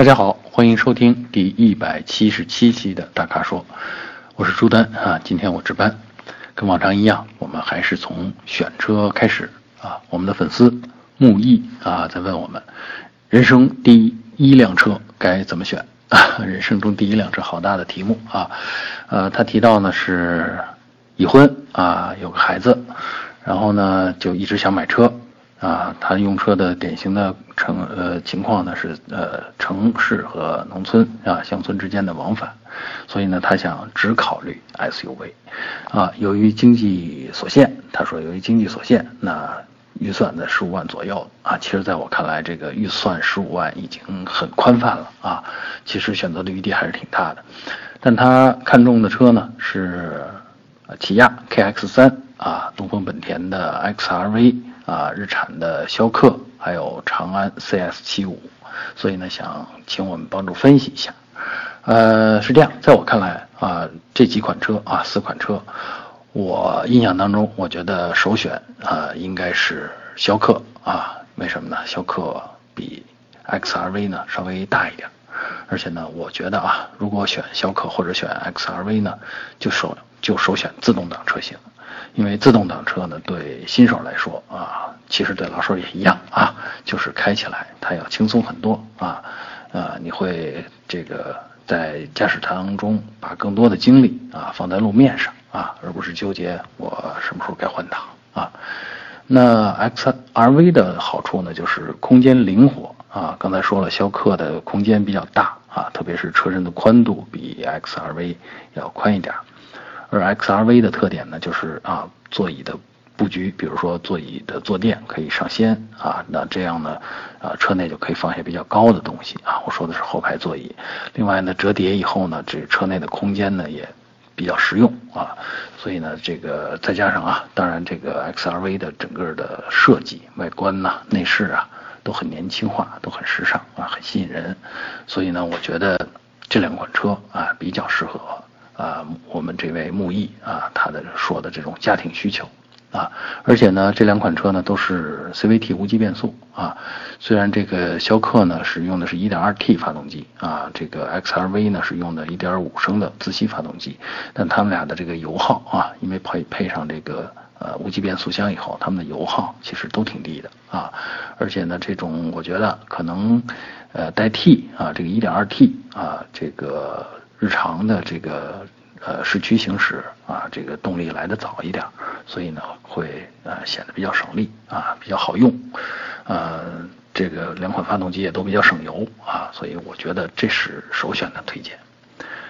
大家好，欢迎收听第一百七十七期的大咖说，我是朱丹啊。今天我值班，跟往常一样，我们还是从选车开始啊。我们的粉丝木易啊在问我们，人生第一辆车该怎么选？啊人生中第一辆车，好大的题目啊。呃，他提到呢是已婚啊，有个孩子，然后呢就一直想买车。啊，他用车的典型的城呃情况呢是呃城市和农村啊乡村之间的往返，所以呢他想只考虑 SUV，啊由于经济所限，他说由于经济所限，那预算在十五万左右。啊，其实在我看来这个预算十五万已经很宽泛了。啊，其实选择的余地还是挺大的，但他看中的车呢是起亚 KX 三啊，东风本田的 XRV。啊，日产的逍客，还有长安 CS 七五，所以呢，想请我们帮助分析一下。呃，是这样，在我看来啊，这几款车啊，四款车，我印象当中，我觉得首选啊，应该是逍客啊。为什么呢？逍客比 XRV 呢稍微大一点，而且呢，我觉得啊，如果选逍客或者选 XRV 呢，就首就首选自动挡车型。因为自动挡车呢，对新手来说啊，其实对老手也一样啊，就是开起来它要轻松很多啊，呃，你会这个在驾驶当中把更多的精力啊放在路面上啊，而不是纠结我什么时候该换挡啊。那 XRV 的好处呢，就是空间灵活啊，刚才说了，逍客的空间比较大啊，特别是车身的宽度比 XRV 要宽一点。而 XRV 的特点呢，就是啊，座椅的布局，比如说座椅的坐垫可以上掀啊，那这样呢，啊，车内就可以放下比较高的东西啊。我说的是后排座椅。另外呢，折叠以后呢，这车内的空间呢也比较实用啊。所以呢，这个再加上啊，当然这个 XRV 的整个的设计、外观呐、内饰啊，都很年轻化，都很时尚啊，很吸引人。所以呢，我觉得这两款车啊，比较适合。啊，我们这位木易啊，他的说的这种家庭需求啊，而且呢，这两款车呢都是 CVT 无级变速啊。虽然这个逍客呢使用的是一点二 T 发动机啊，这个 XRV 呢是用的一点五升的自吸发动机，但他们俩的这个油耗啊，因为配配上这个呃无级变速箱以后，他们的油耗其实都挺低的啊。而且呢，这种我觉得可能呃代替啊这个一点二 T 啊这个。日常的这个呃市区行驶啊，这个动力来的早一点，所以呢会呃显得比较省力啊，比较好用，呃这个两款发动机也都比较省油啊，所以我觉得这是首选的推荐。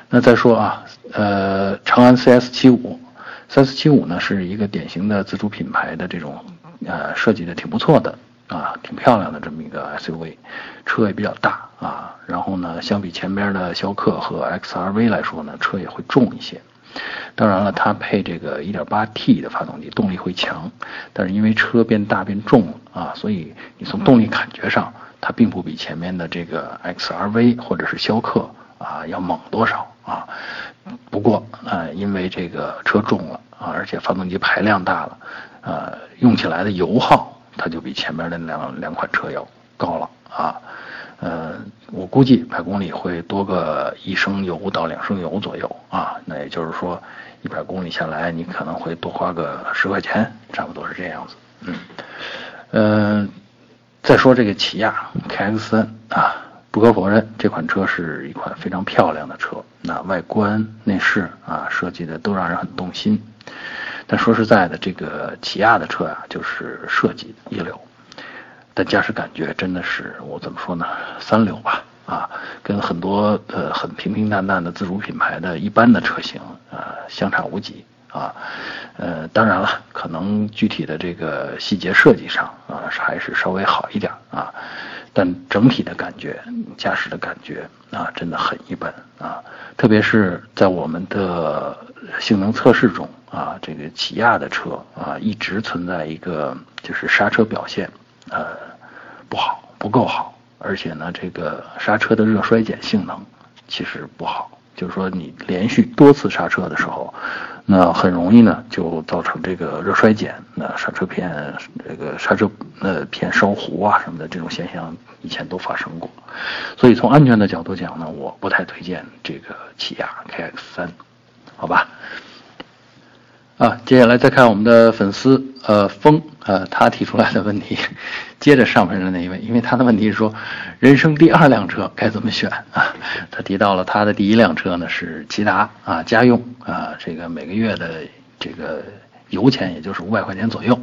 那再说啊，呃长安 CS 七五，CS 七五呢是一个典型的自主品牌的这种呃设计的挺不错的。啊，挺漂亮的这么一个 SUV，车也比较大啊。然后呢，相比前边的逍客和 XRV 来说呢，车也会重一些。当然了，它配这个 1.8T 的发动机，动力会强。但是因为车变大变重了啊，所以你从动力感觉上，它并不比前面的这个 XRV 或者是逍客啊要猛多少啊。不过呃，因为这个车重了啊，而且发动机排量大了，呃，用起来的油耗。它就比前面的两两款车要高了啊，呃，我估计百公里会多个一升油到两升油左右啊，那也就是说，一百公里下来你可能会多花个十块钱，差不多是这样子。嗯，呃，再说这个起亚 KX 三啊，不可否认这款车是一款非常漂亮的车，那外观内饰啊设计的都让人很动心。但说实在的，这个起亚的车啊，就是设计一流，但驾驶感觉真的是我怎么说呢？三流吧，啊，跟很多呃很平平淡淡的自主品牌的一般的车型啊相差无几啊，呃，当然了，可能具体的这个细节设计上啊还是稍微好一点啊，但整体的感觉，驾驶的感觉啊真的很一般啊，特别是在我们的性能测试中。啊，这个起亚的车啊，一直存在一个就是刹车表现，呃，不好，不够好，而且呢，这个刹车的热衰减性能其实不好，就是说你连续多次刹车的时候，那很容易呢就造成这个热衰减，那刹车片这个刹车呃片烧糊啊什么的这种现象以前都发生过，所以从安全的角度讲呢，我不太推荐这个起亚 KX 三，好吧？啊，接下来再看我们的粉丝呃风呃他提出来的问题，接着上面的那一位，因为他的问题是说，人生第二辆车该怎么选啊？他提到了他的第一辆车呢是骐达啊家用啊，这个每个月的这个油钱也就是五百块钱左右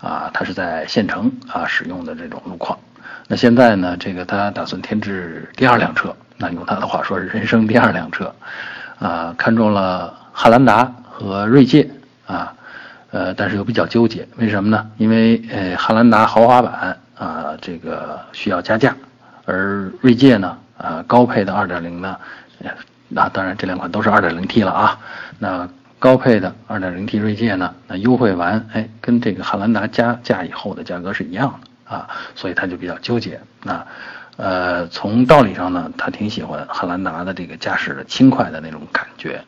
啊，他是在县城啊使用的这种路况。那现在呢，这个他打算添置第二辆车，那用他的话说是人生第二辆车啊，看中了汉兰达和锐界。啊，呃，但是又比较纠结，为什么呢？因为呃，汉兰达豪华版啊，这个需要加价，而锐界呢，啊，高配的2.0呢，那当然这两款都是 2.0T 了啊，那高配的 2.0T 锐界呢，那优惠完，哎，跟这个汉兰达加价以后的价格是一样的啊，所以他就比较纠结。那呃，从道理上呢，他挺喜欢汉兰达的这个驾驶的轻快的那种感觉。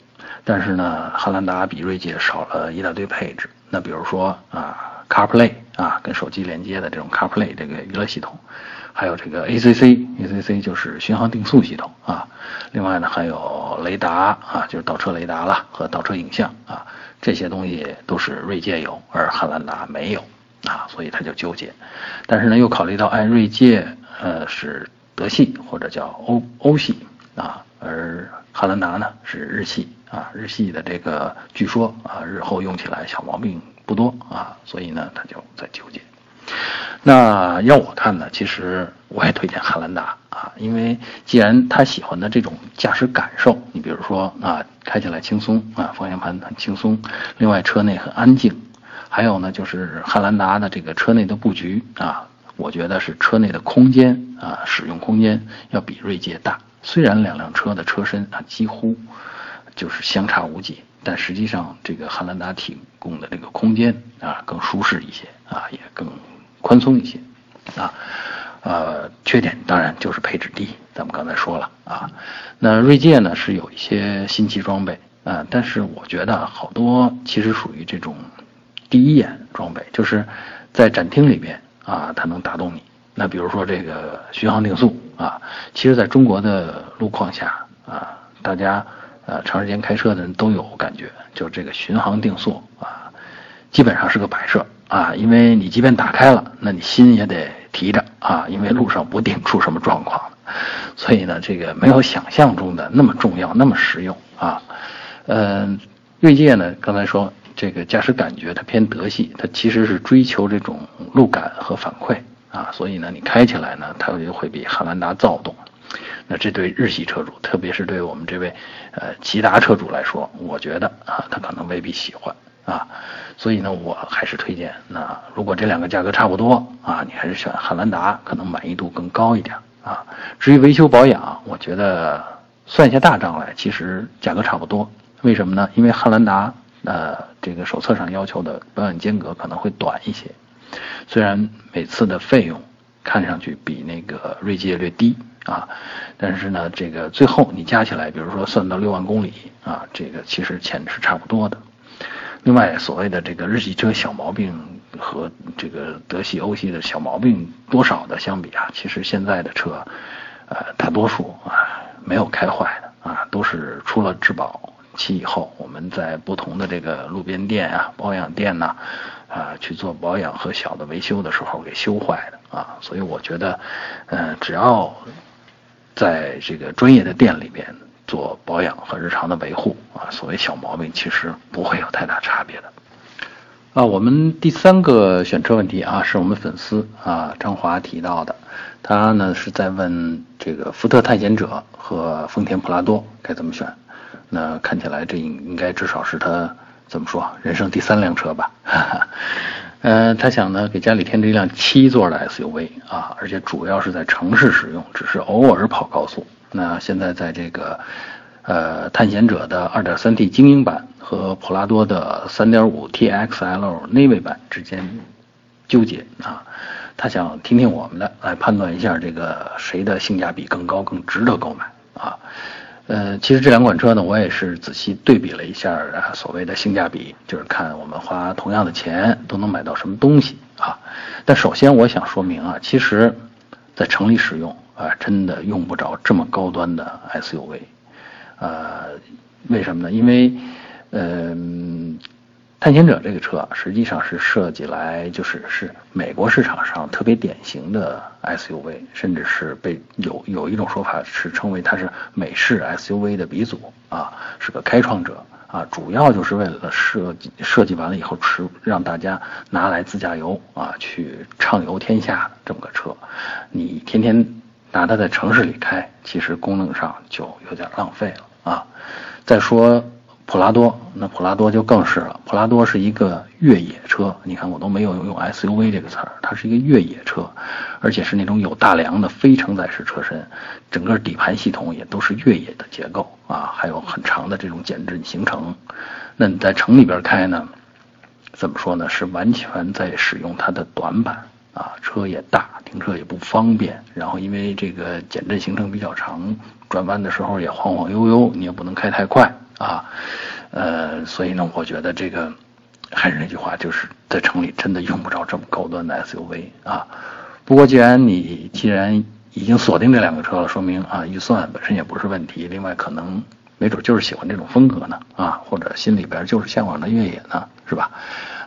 但是呢，汉兰达比锐界少了一大堆配置。那比如说啊，CarPlay 啊，跟手机连接的这种 CarPlay 这个娱乐系统，还有这个 ACC，ACC 就是巡航定速系统啊。另外呢，还有雷达啊，就是倒车雷达了和倒车影像啊，这些东西都是锐界有，而汉兰达没有啊，所以他就纠结。但是呢，又考虑到哎，锐界呃是德系或者叫欧欧系啊，而汉兰达呢是日系。啊，日系的这个据说啊，日后用起来小毛病不多啊，所以呢，他就在纠结。那要我看呢，其实我也推荐汉兰达啊，因为既然他喜欢的这种驾驶感受，你比如说啊，开起来轻松啊，方向盘很轻松，另外车内很安静，还有呢，就是汉兰达的这个车内的布局啊，我觉得是车内的空间啊，使用空间要比锐界大，虽然两辆车的车身啊几乎。就是相差无几，但实际上这个汉兰达提供的这个空间啊更舒适一些啊，也更宽松一些啊，呃，缺点当然就是配置低，咱们刚才说了啊。那锐界呢是有一些新奇装备啊，但是我觉得好多其实属于这种第一眼装备，就是在展厅里边啊，它能打动你。那比如说这个巡航定速啊，其实在中国的路况下啊，大家。呃，长时间开车的人都有感觉，就是这个巡航定速啊，基本上是个摆设啊，因为你即便打开了，那你心也得提着啊，因为路上不定出什么状况，所以呢，这个没有想象中的那么重要，那么实用啊。嗯，锐界呢，刚才说这个驾驶感觉它偏德系，它其实是追求这种路感和反馈啊，所以呢，你开起来呢，它就会比汉兰达躁动。那这对日系车主，特别是对我们这位呃骐达车主来说，我觉得啊，他可能未必喜欢啊，所以呢，我还是推荐。那如果这两个价格差不多啊，你还是选汉兰达，可能满意度更高一点啊。至于维修保养，我觉得算一下大账来，其实价格差不多。为什么呢？因为汉兰达呃这个手册上要求的保养间隔可能会短一些，虽然每次的费用看上去比那个锐界略低。啊，但是呢，这个最后你加起来，比如说算到六万公里啊，这个其实钱是差不多的。另外，所谓的这个日系车小毛病和这个德系、欧系的小毛病多少的相比啊，其实现在的车，呃，大多数啊没有开坏的啊，都是出了质保期以后，我们在不同的这个路边店啊、保养店呐，啊去做保养和小的维修的时候给修坏的啊，所以我觉得，嗯，只要。在这个专业的店里边做保养和日常的维护啊，所谓小毛病其实不会有太大差别的。啊，我们第三个选车问题啊，是我们粉丝啊张华提到的，他呢是在问这个福特探险者和丰田普拉多该怎么选。那看起来这应应该至少是他怎么说人生第三辆车吧。呃，他想呢，给家里添置一辆七座的 SUV 啊，而且主要是在城市使用，只是偶尔跑高速。那现在在这个，呃，探险者的 2.3T 精英版和普拉多的 3.5T XL Navy 版之间纠结啊。他想听听我们的，来判断一下这个谁的性价比更高，更值得购买啊。呃，其实这两款车呢，我也是仔细对比了一下啊，所谓的性价比，就是看我们花同样的钱都能买到什么东西啊。但首先我想说明啊，其实，在城里使用啊，真的用不着这么高端的 SUV，呃，为什么呢？因为，嗯。探险者这个车啊，实际上是设计来就是是美国市场上特别典型的 SUV，甚至是被有有一种说法是称为它是美式 SUV 的鼻祖啊，是个开创者啊，主要就是为了设计设计完了以后，是让大家拿来自驾游啊，去畅游天下这么个车。你天天拿它在城市里开，其实功能上就有点浪费了啊。再说。普拉多，那普拉多就更是了。普拉多是一个越野车，你看我都没有用 SUV 这个词儿，它是一个越野车，而且是那种有大梁的非承载式车身，整个底盘系统也都是越野的结构啊，还有很长的这种减震行程。那你在城里边开呢，怎么说呢？是完全在使用它的短板啊，车也大，停车也不方便，然后因为这个减震行程比较长，转弯的时候也晃晃悠悠，你也不能开太快。啊，呃，所以呢，我觉得这个还是那句话，就是在城里真的用不着这么高端的 SUV 啊。不过，既然你既然已经锁定这两个车了，说明啊，预算本身也不是问题。另外，可能没准就是喜欢这种风格呢，啊，或者心里边就是向往的越野呢，是吧？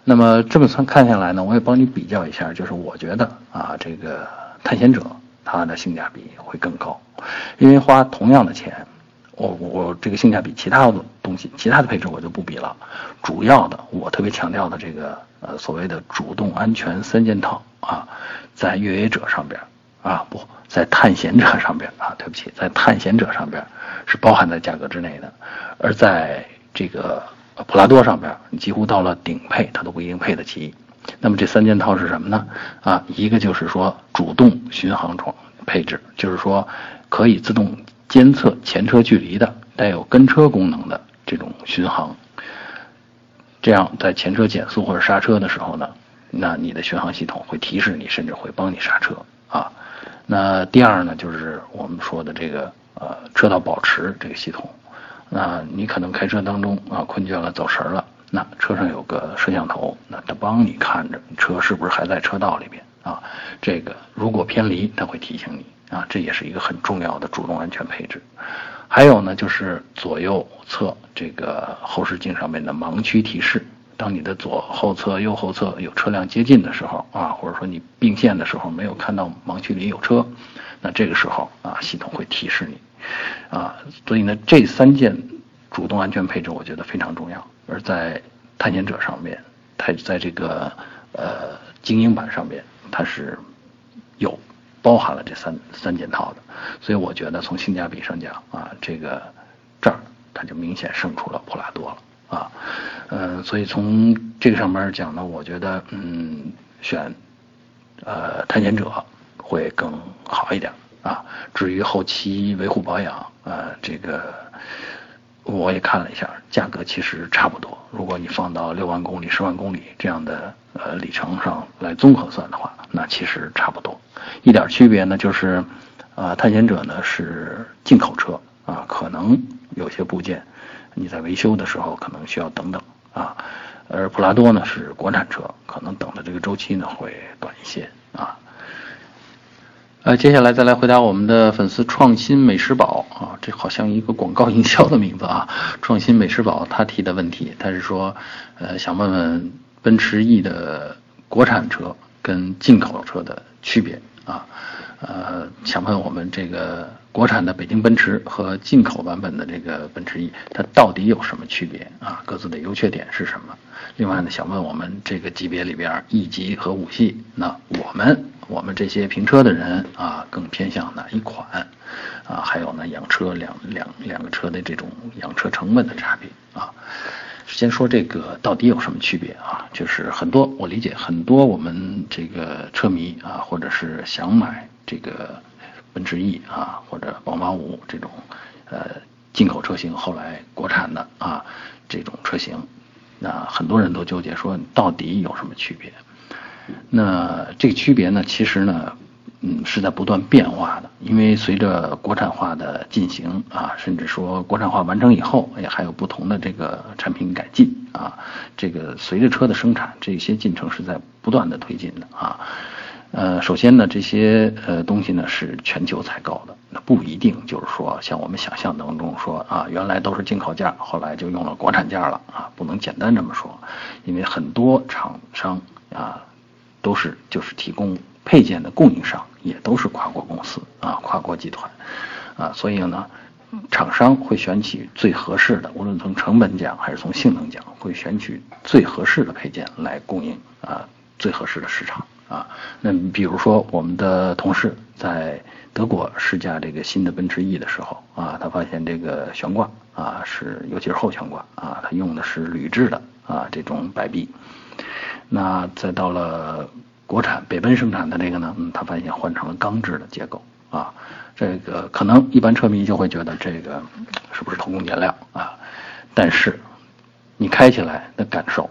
那么这么算看下来呢，我也帮你比较一下，就是我觉得啊，这个探险者它的性价比会更高，因为花同样的钱。我我这个性价比，其他的东西，其他的配置我就不比了。主要的，我特别强调的这个呃所谓的主动安全三件套啊，在越野者上边啊，不在探险者上边啊，对不起，在探险者上边是包含在价格之内的。而在这个普拉多上边，你几乎到了顶配，它都不一定配得起。那么这三件套是什么呢？啊，一个就是说主动巡航装配置，就是说可以自动。监测前车距离的带有跟车功能的这种巡航，这样在前车减速或者刹车的时候呢，那你的巡航系统会提示你，甚至会帮你刹车啊。那第二呢，就是我们说的这个呃车道保持这个系统，那你可能开车当中啊困倦了走神了，那车上有个摄像头，那它帮你看着车是不是还在车道里边啊。这个如果偏离，它会提醒你。啊，这也是一个很重要的主动安全配置。还有呢，就是左右侧这个后视镜上面的盲区提示。当你的左后侧、右后侧有车辆接近的时候啊，或者说你并线的时候没有看到盲区里有车，那这个时候啊，系统会提示你。啊，所以呢，这三件主动安全配置我觉得非常重要。而在探险者上面，它在这个呃精英版上面，它是。包含了这三三件套的，所以我觉得从性价比上讲啊，这个这儿它就明显胜出了普拉多了啊，嗯，所以从这个上面讲呢，我觉得嗯选呃探险者会更好一点啊。至于后期维护保养呃这个我也看了一下，价格其实差不多。如果你放到六万公里、十万公里这样的呃里程上来综合算的话，那其实差不多。一点区别呢，就是，啊，探险者呢是进口车啊，可能有些部件你在维修的时候可能需要等等啊，而普拉多呢是国产车，可能等的这个周期呢会短一些啊。呃，接下来再来回答我们的粉丝创新美食宝啊，这好像一个广告营销的名字啊，创新美食宝他提的问题，他是说，呃，想问问奔驰 E 的国产车跟进口车的区别。啊，呃，想问我们这个国产的北京奔驰和进口版本的这个奔驰 E，它到底有什么区别啊？各自的优缺点是什么？另外呢，想问我们这个级别里边 E 级和五系，那我们我们这些评车的人啊，更偏向哪一款？啊，还有呢，养车两两两个车的这种养车成本的差别啊。先说这个到底有什么区别啊？就是很多我理解很多我们这个车迷啊，或者是想买这个奔驰 E 啊或者宝马五这种呃进口车型，后来国产的啊这种车型，那很多人都纠结说到底有什么区别？那这个区别呢，其实呢，嗯是在不断变化的因为随着国产化的进行啊，甚至说国产化完成以后，也还有不同的这个产品改进啊，这个随着车的生产，这些进程是在不断的推进的啊。呃，首先呢，这些呃东西呢是全球采购的，那不一定就是说像我们想象当中说啊，原来都是进口件，后来就用了国产件了啊，不能简单这么说，因为很多厂商啊都是就是提供配件的供应商，也都是跨国公司啊，跨国集团啊，所以呢，厂商会选取最合适的，无论从成本讲还是从性能讲，会选取最合适的配件来供应啊最合适的市场。啊，那比如说我们的同事在德国试驾这个新的奔驰 E 的时候啊，他发现这个悬挂啊是，尤其是后悬挂啊，他用的是铝制的啊这种摆臂。那再到了国产北奔生产的这个呢，嗯，他发现换成了钢制的结构啊，这个可能一般车迷就会觉得这个是不是偷工减料啊？但是你开起来的感受，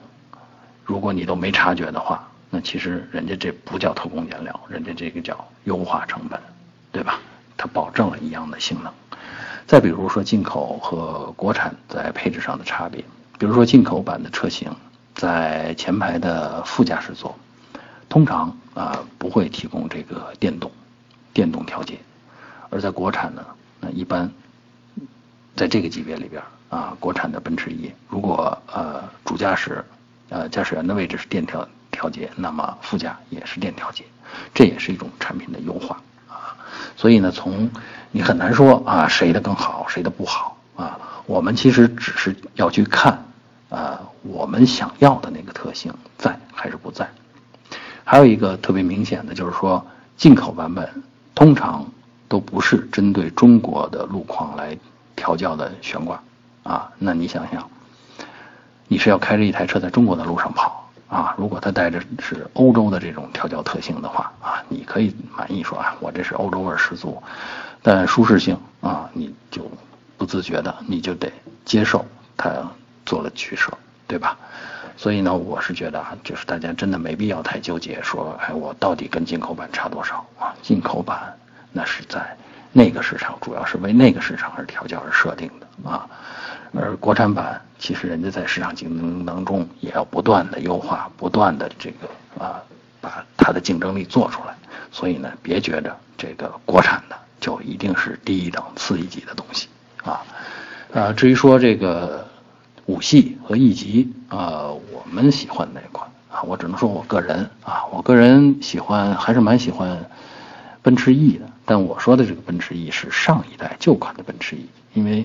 如果你都没察觉的话。那其实人家这不叫偷工减料，人家这个叫优化成本，对吧？它保证了一样的性能。再比如说进口和国产在配置上的差别，比如说进口版的车型在前排的副驾驶座，通常啊不会提供这个电动电动调节，而在国产呢，那一般在这个级别里边啊，国产的奔驰 E，如果呃主驾驶呃驾驶员的位置是电调。调节，那么副驾也是电调节，这也是一种产品的优化啊。所以呢，从你很难说啊谁的更好，谁的不好啊。我们其实只是要去看啊我们想要的那个特性在还是不在。还有一个特别明显的就是说，进口版本通常都不是针对中国的路况来调教的悬挂啊。那你想想，你是要开着一台车在中国的路上跑。啊，如果它带着是欧洲的这种调教特性的话，啊，你可以满意说啊，我这是欧洲味十足，但舒适性啊，你就不自觉的你就得接受它做了取舍，对吧？所以呢，我是觉得啊，就是大家真的没必要太纠结，说哎，我到底跟进口版差多少啊？进口版那是在那个市场，主要是为那个市场而调教而设定的啊。而国产版其实人家在市场竞争当中也要不断的优化，不断的这个啊，把它的竞争力做出来。所以呢，别觉着这个国产的就一定是低一等、次一级的东西啊。啊，至于说这个五系和 E 级啊，我们喜欢哪款啊？我只能说我个人啊，我个人喜欢还是蛮喜欢奔驰 E 的。但我说的这个奔驰 E 是上一代旧款的奔驰 E。因为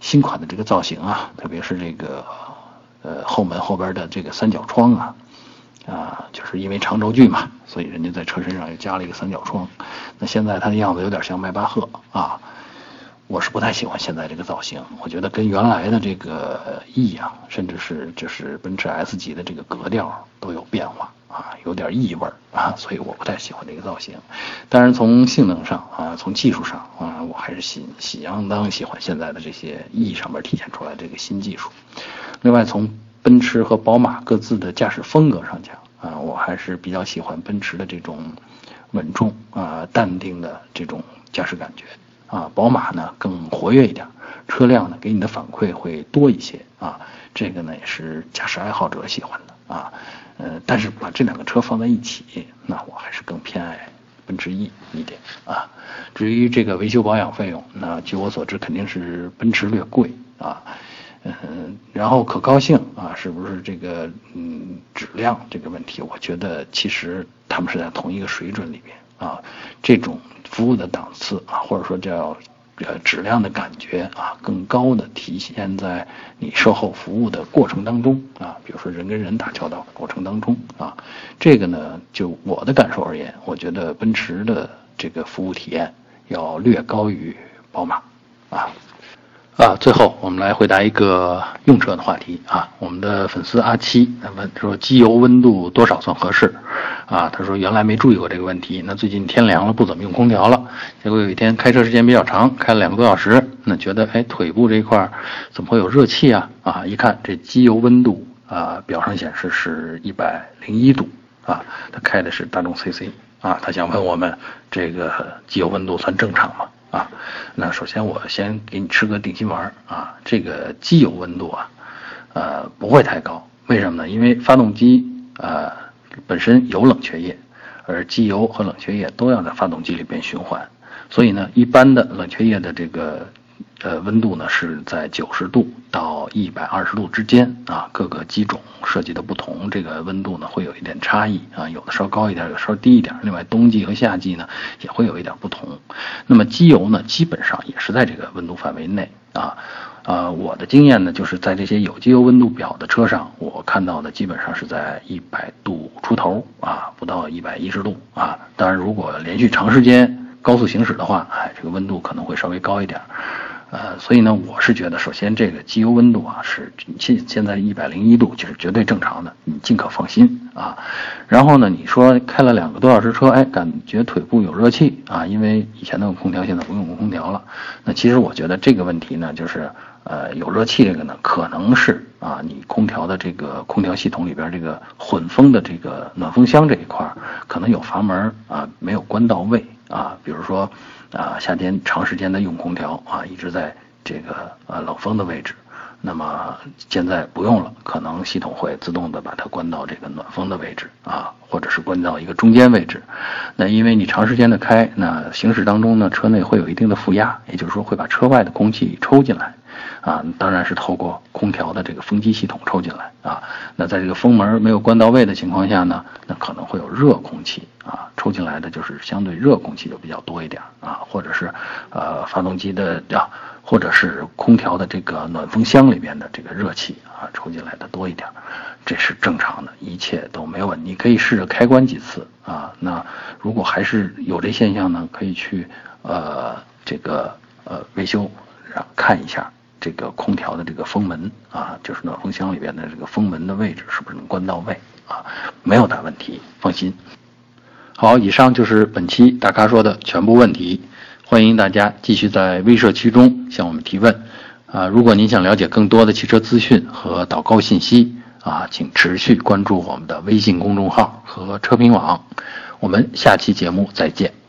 新款的这个造型啊，特别是这个呃后门后边的这个三角窗啊，啊，就是因为长轴距嘛，所以人家在车身上又加了一个三角窗。那现在它的样子有点像迈巴赫啊，我是不太喜欢现在这个造型。我觉得跟原来的这个 E 啊，甚至是就是奔驰 S 级的这个格调都有变化。啊，有点异味啊，所以我不太喜欢这个造型。但是从性能上啊，从技术上啊，我还是喜喜相当喜欢现在的这些 E 上面体现出来这个新技术。另外，从奔驰和宝马各自的驾驶风格上讲啊，我还是比较喜欢奔驰的这种稳重啊、淡定的这种驾驶感觉啊。宝马呢更活跃一点，车辆呢给你的反馈会多一些啊。这个呢也是驾驶爱好者喜欢的啊。呃，但是把这两个车放在一起，那我还是更偏爱奔驰 E 一点啊。至于这个维修保养费用，那据我所知肯定是奔驰略贵啊。嗯，然后可靠性啊，是不是这个嗯质量这个问题？我觉得其实他们是在同一个水准里边啊。这种服务的档次啊，或者说叫。呃，质量的感觉啊，更高的体现在你售后服务的过程当中啊，比如说人跟人打交道的过程当中啊，这个呢，就我的感受而言，我觉得奔驰的这个服务体验要略高于宝马啊。啊，最后我们来回答一个用车的话题啊。我们的粉丝阿七问说，机油温度多少算合适？啊，他说原来没注意过这个问题，那最近天凉了，不怎么用空调了。结果有一天开车时间比较长，开了两个多小时，那觉得哎腿部这一块怎么会有热气啊？啊，一看这机油温度啊，表上显示是一百零一度啊，他开的是大众 CC。啊，他想问我们这个机油温度算正常吗？啊，那首先我先给你吃个定心丸啊，这个机油温度啊，呃不会太高，为什么呢？因为发动机呃本身有冷却液，而机油和冷却液都要在发动机里边循环，所以呢，一般的冷却液的这个。呃，温度呢是在九十度到一百二十度之间啊，各个机种设计的不同，这个温度呢会有一点差异啊，有的稍高一点，有的稍低一点。另外，冬季和夏季呢也会有一点不同。那么机油呢，基本上也是在这个温度范围内啊。呃，我的经验呢，就是在这些有机油温度表的车上，我看到的基本上是在一百度出头啊，不到一百一十度啊。当然，如果连续长时间高速行驶的话，哎，这个温度可能会稍微高一点。呃，所以呢，我是觉得，首先这个机油温度啊，是现现在一百零一度，就是绝对正常的，你尽可放心啊。然后呢，你说开了两个多小时车，哎，感觉腿部有热气啊，因为以前那个空调现在不用空调了。那其实我觉得这个问题呢，就是呃有热气这个呢，可能是啊你空调的这个空调系统里边这个混风的这个暖风箱这一块可能有阀门啊没有关到位啊，比如说。啊，夏天长时间的用空调啊，一直在这个呃冷风的位置，那么现在不用了，可能系统会自动的把它关到这个暖风的位置啊，或者是关到一个中间位置。那因为你长时间的开，那行驶当中呢，车内会有一定的负压，也就是说会把车外的空气抽进来。啊，当然是透过空调的这个风机系统抽进来啊。那在这个风门没有关到位的情况下呢，那可能会有热空气啊，抽进来的就是相对热空气就比较多一点啊，或者是呃发动机的啊，或者是空调的这个暖风箱里边的这个热气啊，抽进来的多一点，这是正常的，一切都没有问题。可以试着开关几次啊。那如果还是有这现象呢，可以去呃这个呃维修，然后看一下。这个空调的这个风门啊，就是暖风箱里边的这个风门的位置是不是能关到位啊？没有大问题，放心。好，以上就是本期大咖说的全部问题，欢迎大家继续在微社区中向我们提问啊。如果您想了解更多的汽车资讯和导购信息啊，请持续关注我们的微信公众号和车评网。我们下期节目再见。